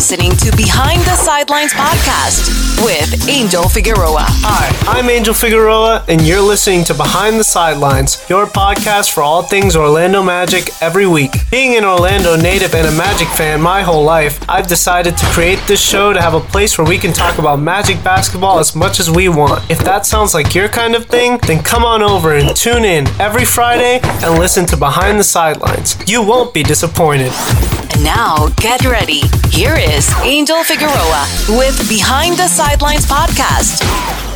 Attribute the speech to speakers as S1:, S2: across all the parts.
S1: listening to Behind the Sidelines podcast with Angel Figueroa.
S2: Hi, I'm Angel Figueroa, and you're listening to Behind the Sidelines, your podcast for all things Orlando Magic every week. Being an Orlando native and a Magic fan my whole life, I've decided to create this show to have a place where we can talk about Magic basketball as much as we want. If that sounds like your kind of thing, then come on over and tune in every Friday and listen to Behind the Sidelines. You won't be disappointed.
S1: Now, get ready. Here is Angel Figueroa with Behind the Sidelines podcast.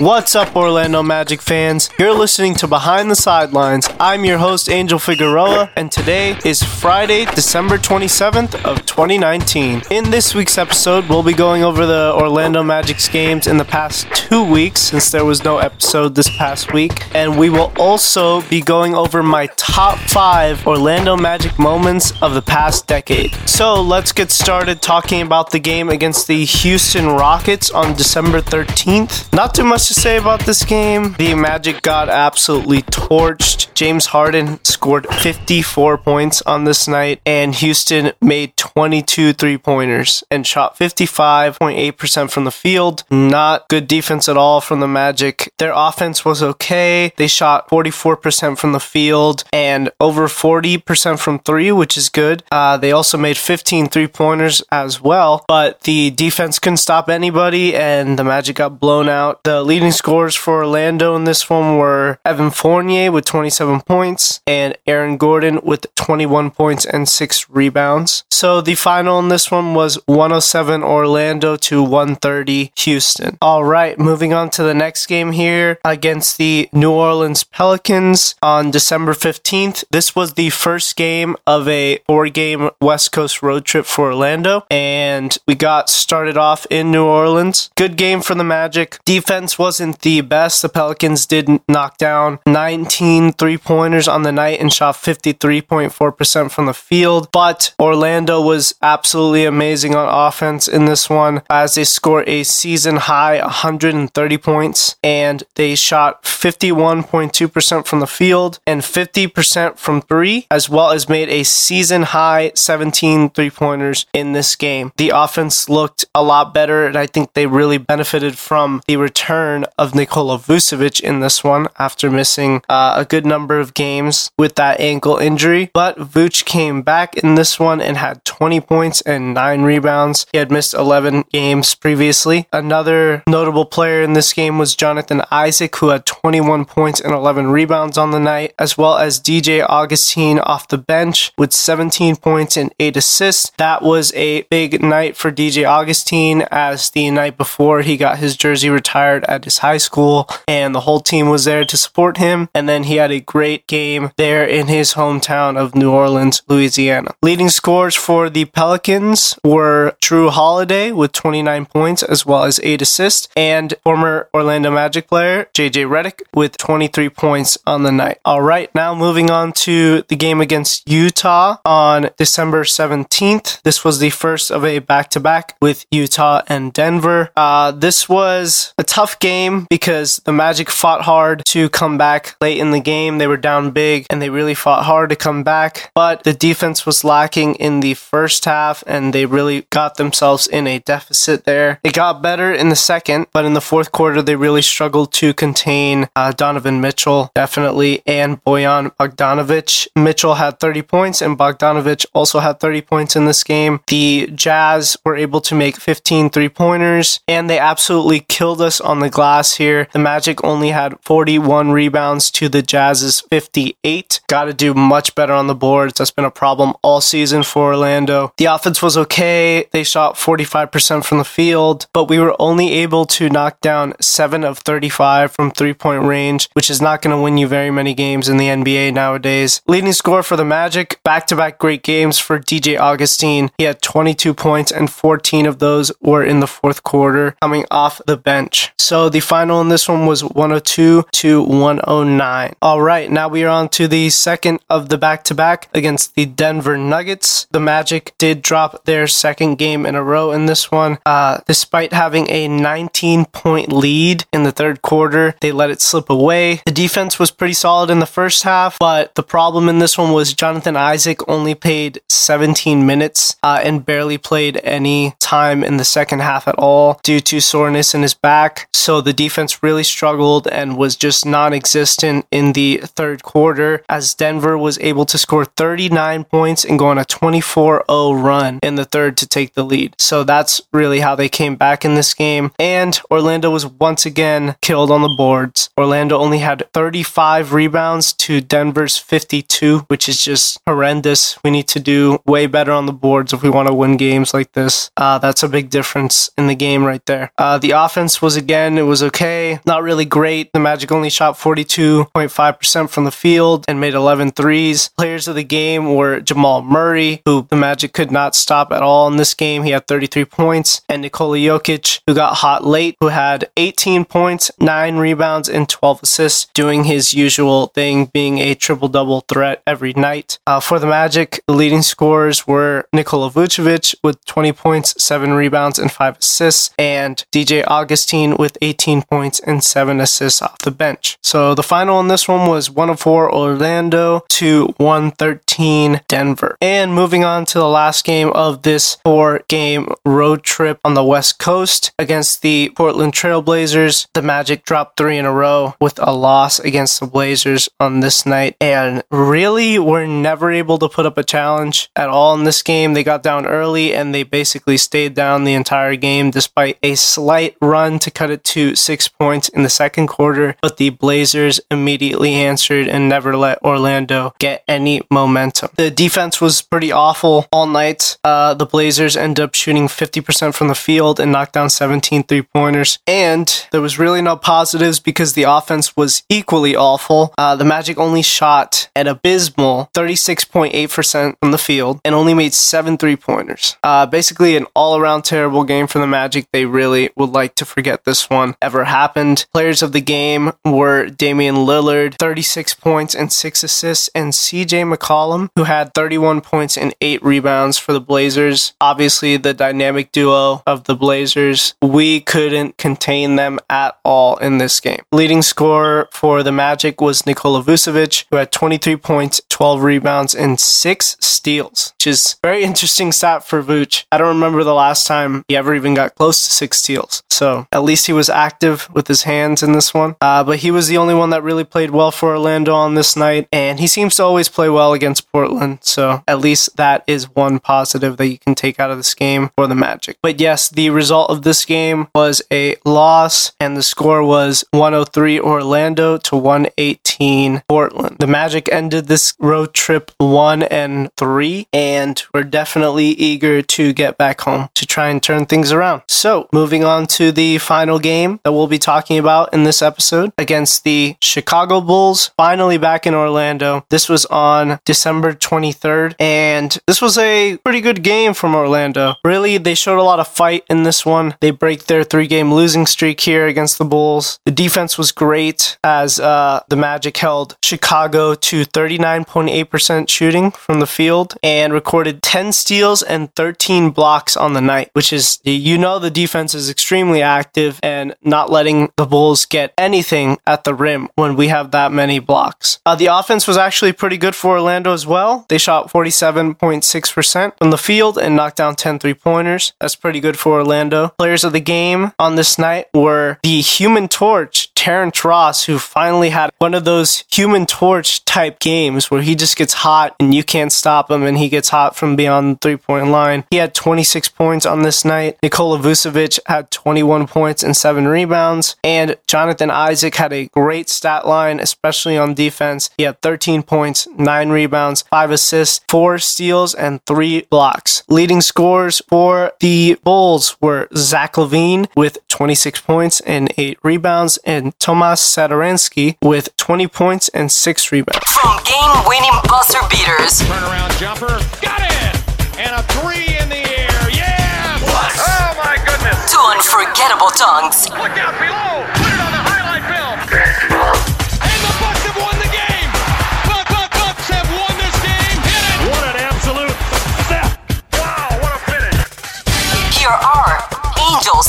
S2: What's up, Orlando Magic fans? You're listening to Behind the Sidelines. I'm your host, Angel Figueroa, and today is Friday, December 27th of 2019. In this week's episode, we'll be going over the Orlando Magic's games in the past two weeks, since there was no episode this past week, and we will also be going over my top five Orlando Magic moments of the past decade. So let's get started talking about the game against the Houston Rockets on December 13th. Not too much to say about this game. The Magic got absolutely torched. James Harden scored 54 points on this night, and Houston made 22 three pointers and shot 55.8% from the field. Not good defense at all from the Magic. Their offense was okay. They shot 44% from the field and over 40% from three, which is good. Uh, they also made 15 three pointers as well, but the defense couldn't stop anybody, and the Magic got blown out. The leading scores for Orlando in this one were Evan Fournier with 27 points and Aaron Gordon with 21 points and six rebounds. So the final in this one was 107 Orlando to 130 Houston. All right, moving on to the next game here against the New Orleans Pelicans on December 15th. This was the first game of a four game West Coast road trip for Orlando, and we got started off in New Orleans. Good game for the Magic. Defense wasn't the best. The Pelicans did knock down 19 three pointers on the night and shot 53.4% from the field, but Orlando was absolutely amazing on offense in this one as they scored a season high 130 points and they shot 51.2% from the field and 50% from three, as well as made a season high 17 three pointers in this game. The offense looked a lot better, and I think they really benefited from the return of Nikola Vucevic in this one after missing uh, a good number of games with that ankle injury. But Vooch came back in this one and had 20 points and 9 rebounds. He had missed 11 games previously. Another notable player in this game was Jonathan Isaac, who had 21 points and 11 rebounds on the night, as well as DJ Augustin off the bench with 17 points and 8 assists. That was a big night for DJ Augustin as the night before he got his jersey retired at his high school and the whole team was there to support him. And then he had a great game there in his hometown of New Orleans, Louisiana. Leading scores for the Pelicans were Jrue Holiday with 29 points as well as 8 assists and former Orlando Magic player JJ Redick with 23 points on the night. All right, now moving on to the game against Utah on December 17th. This was the first of a back to back with Utah and Denver. Uh, this was a tough game because the Magic fought hard to come back late in the game. They were down big and they really fought hard to come back, but the defense was lacking in the first half and they really got themselves in a deficit there. It got better in the second, but in the fourth quarter, they really struggled to contain uh, Donovan Mitchell, definitely, and Bojan Bogdanovic. Mitchell had 30 points and Bogdanovic also had 30 points in this game. The Jazz were able to make 15 three pointers and they absolutely killed us on the glass here. The Magic only had 41 rebounds to the Jazz's 58. Got to do much better on the boards. That's been a problem all season for Orlando. The offense was okay. They shot 45% from the field, but we were only able to knock down 7 of 35 from three point range, which is not going to win you very many games in the NBA nowadays. Leading score for the Magic, back to back great games for DJ Augustin. He had 22 points, and 14 of those were in the fourth quarter coming off the bench. So the final in this one was 102 to 109. All right, now we are on to the second of the back to back against the Denver Nuggets. The Magic Magic did drop their second game in a row in this one. Uh, despite having a 19 point lead in the third quarter, they let it slip away. The defense was pretty solid in the first half, but the problem in this one was Jonathan Isaac only played 17 minutes uh, and barely played any time in the second half at all due to soreness in his back. So the defense really struggled and was just non existent in the third quarter as Denver was able to score 39 points and go on a 24 0 run in the third to take the lead. So that's really how they came back in this game. And Orlando was once again killed on the boards. Orlando only had 35 rebounds to Denver's 52, which is just horrendous. We need to do way better on the boards if we want to win games like this. Uh, that's a big difference in the game right there. Uh, the offense was again, it was okay, not really great. The Magic only shot 42.5% from the field and made 11 threes. Players of the game were Jamal Murray, who the Magic could not stop at all in this game. He had 33 points, and Nikola Jokic, who got hot late, who had 18 points, 9 rebounds, and 12 assists, doing his usual thing, being a triple double threat every night. Uh, for the Magic, the leading scorers were Nikola Vucevic with 20 points, 7 rebounds, and 5 assists, and DJ Augustin with 18 points and 7 assists off the bench. So the final on this one was 104 Orlando to 113 Denver. And moving on to the last game of this four game road trip on the West Coast against the Portland Trailblazers, the Magic dropped three in a row with a loss against the Blazers on this night and really were never able to put up a challenge at all in this game. They got down early and they basically stayed down the entire game despite a slight run to cut it to six points in the second quarter. But the Blazers immediately answered and never let Orlando get any momentum. The defense was pretty awful all night. Uh, the Blazers end up shooting 50% from the field and knocked down 17 three pointers. And there was really no positives because the offense was equally awful. Uh, the Magic only shot an abysmal 36.8% from the field and only made seven three pointers. Uh, basically, an all around terrible game for the Magic. They really would like to forget this one ever happened. Players of the game were Damian Lillard, 36 points and six assists, and CJ McCollum, who had 31 points and eight rebounds for the Blazers. Obviously, the dynamic duo of the Blazers. We couldn't contain them at all in this game. Leading scorer for the Magic was Nikola Vucevic, who had 23 points, 12 rebounds, and six steals, which is very interesting stat for Vooch. I don't remember the last time he ever even got close to six steals. So at least he was active with his hands in this one. Uh, but he was the only one that really played well for Orlando on this night, and he seems to always play well against Portland. So at least that is one positive that you can take out of this game for the Magic. But yes, the result of this game was a loss, and the score was 103 Orlando to 118 Portland. The Magic ended this road trip one and three, and we're definitely eager to get back home to try and turn things around. So, moving on to the final game that we'll be talking about in this episode against the Chicago Bulls, finally back in Orlando. This was on December 23rd, and this was a pretty good game from Orlando. Really, they showed a lot of fight in this one. They break their three game losing streak here against the Bulls. The defense was great as uh, the Magic held Chicago to 39.8% shooting from the field and recorded 10 steals and 13 blocks on the night, which is, you know, the defense is extremely active and not letting the Bulls get anything at the rim when we have that many blocks. Uh, the offense was actually pretty good for Orlando as well. They shot 47.6% from the field and knocked down 10 three pointers. That's pretty good for Orlando. Players of the game on this night were the Human Torch, Terrence Ross, who finally had one of those Human Torch type games where he just gets hot and you can't stop him and he gets hot from beyond the three point line. He had 26 points on this night. Nikola Vucevic had 21 points and seven rebounds. And Jonathan Isaac had a great stat line, especially on defense. He had 13 points, nine rebounds, five assists, four steals, and three blocks. Leading scores for the Bulls were Zach LaVine with 26 points and eight rebounds, and Tomas Satoransky with 20 points and six rebounds.
S1: From game winning buzzer beaters
S3: Turnaround jumper. Got it! And a three in the air. Yeah! What?
S4: Oh my goodness!
S1: to unforgettable dunks.
S4: Look out below!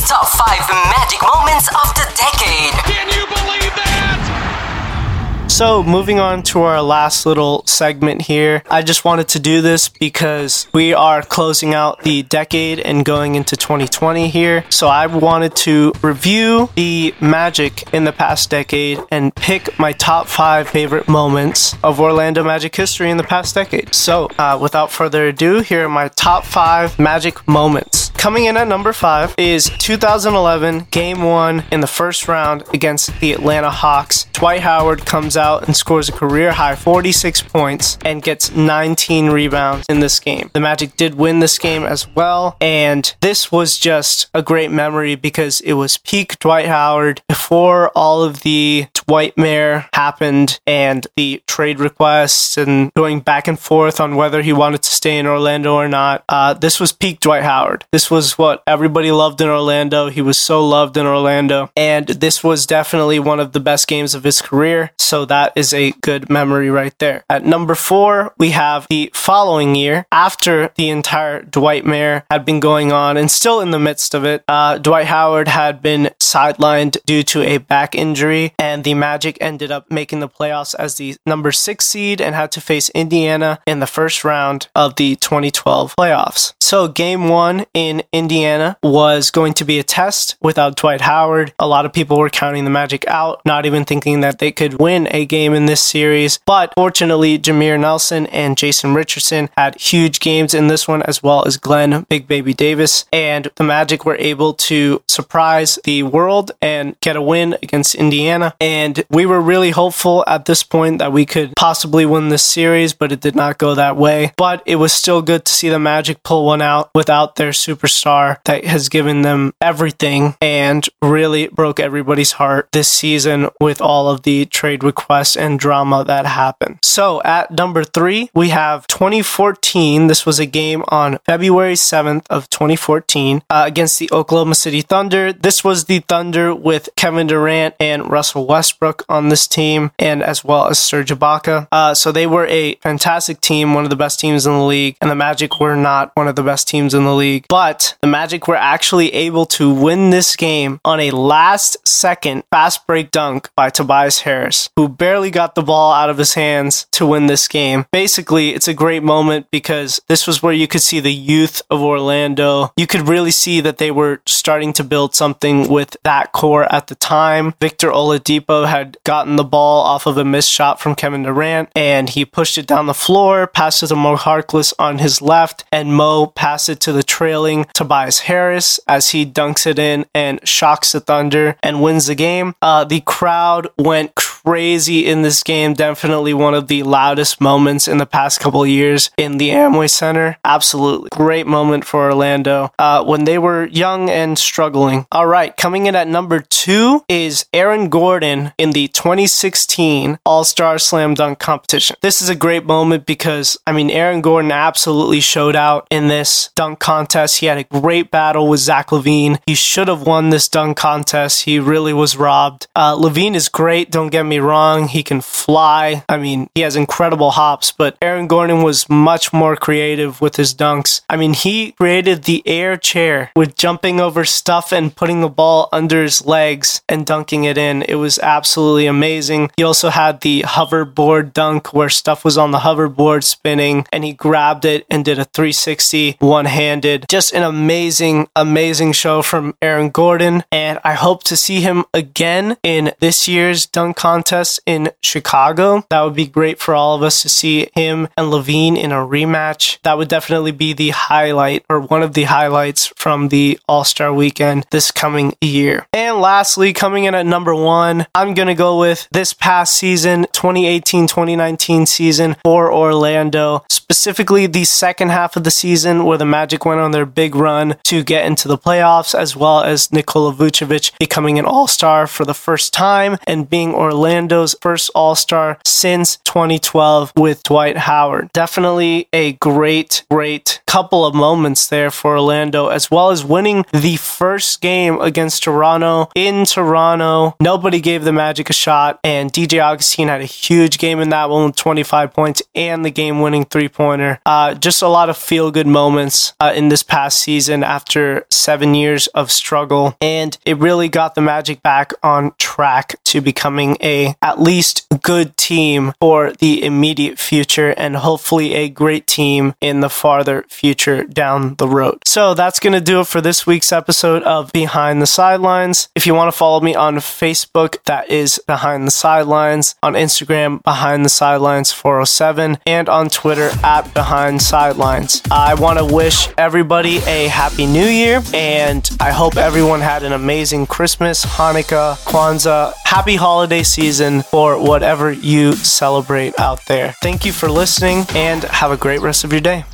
S5: Angel's top 5 magic moments of the decade.
S3: Can you believe that?
S2: So, moving on to our last little segment here, I just wanted to do this because we are closing out the decade and going into 2020 here. So, I wanted to review the magic in the past decade and pick my top five favorite moments of Orlando Magic history in the past decade. So, uh, without further ado, here are my top five magic moments. Coming in at number five is 2011 Game One in the first round against the Atlanta Hawks. Dwight Howard comes out and scores a career high 46 points and gets 19 rebounds in this game. The Magic did win this game as well, and this was just a great memory because it was peak Dwight Howard before all of the Dwightmare happened and the trade requests and going back and forth on whether he wanted to stay in Orlando or not. Uh, this was peak Dwight Howard. This was what everybody loved in Orlando. He was so loved in Orlando, and this was definitely one of the best games of his career. So that is a good memory right there. At number four, we have the following year after the entire Dwightmare had been going on and still in the midst of it. Uh, Dwight Howard had been sidelined due to a back injury, and the Magic ended up making the playoffs as the number six seed and had to face Indiana in the first round of the 2012 playoffs. So, game one in Indiana was going to be a test without Dwight Howard. A lot of people were counting the Magic out, not even thinking that they could win a game in this series. But fortunately, Jameer Nelson and Jason Richardson had huge games in this one, as well as Glenn Big Baby Davis. And the Magic were able to surprise the world and get a win against Indiana. And we were really hopeful at this point that we could possibly win this series, but it did not go that way. But it was still good to see the Magic pull one out without their superstar that has given them everything and really broke everybody's heart this season with all of the trade requests and drama that happened. So at number three, we have 2014. This was a game on February 7th of 2014 uh, against the Oklahoma City Thunder. This was the Thunder with Kevin Durant and Russell Westbrook on this team, and as well as Serge Ibaka. Uh, so they were a fantastic team, one of the best teams in the league, and the Magic were not one of the best teams in the league. But the Magic were actually able to win this game on a last second fast break dunk by Tobias Harris, who barely got the ball out of his hands to win this game. Basically, it's a great moment because this was where you could see the youth of Orlando. You could really see that they were starting to build something with that core at the time. Victor Oladipo had gotten the ball off of a missed shot from Kevin Durant and he pushed it down the floor, passed it to Mo Harkless on his left, and Mo passed it to the trailing Tobias Harris as he dunks it in and shocks the Thunder and wins the game. Uh, the crowd went crazy in this game. Definitely one of the loudest moments in the past couple years in the Amway Center. Absolutely great moment for Orlando uh, when they were young and struggling. All right, coming in at number two is Aaron Gordon in the 2016 All Star Slam Dunk competition. This is a great moment because, I mean, Aaron Gordon absolutely showed out in this dunk contest. He had a great battle with Zach LaVine. He should have won this dunk contest. He really was robbed. Uh, LaVine is great, don't get me wrong. He can fly. I mean, he has incredible hops, but Aaron Gordon was much more creative with his dunks. I mean, he created the air chair with jumping over stuff and putting the ball under his legs and dunking it in. It was absolutely amazing. He also had the hoverboard dunk where stuff was on the hoverboard spinning and he grabbed it and did a 360 one handed. Just an amazing, amazing show from Aaron Gordon. And I hope to see him again in this year's dunk contest in Chicago. That would be great for all of us to see him and LaVine in a rematch. That would definitely be the highlight or one of the highlights from the All Star weekend this coming year. And lastly, coming in at number one, I'm going to go with this past season, 2018 2019 season for Orlando, specifically the second half of the season where the Magic went on their big run to get into the playoffs, as well as Nikola Vucevic becoming an all star for the first time and being Orlando's first all star since 2012 with Dwight Howard. Definitely a great, great couple of moments there for Orlando, as well as winning the first game against Toronto in Toronto. Nobody gave the Magic a shot, and DJ Augustin had a huge game in that one with 25 points and the game winning three pointer. Uh, just a lot of feel good moments uh, in this past season after seven years of struggle, and it really got the Magic back on track to becoming a at least good team for the immediate future and hopefully a great team in the farther future down the road. So that's going to do it for this week's episode of Behind the Sidelines. If you want to follow me on Facebook, that is Behind the Sidelines, on Instagram, Behind the Sidelines 407, and on Twitter at Behind Sidelines. I want to wish everybody a happy new year, and I hope everyone had an amazing Christmas, Hanukkah, Kwanzaa, happy holiday season for whatever you celebrate out there. Thank you for listening, and have a great rest of your day.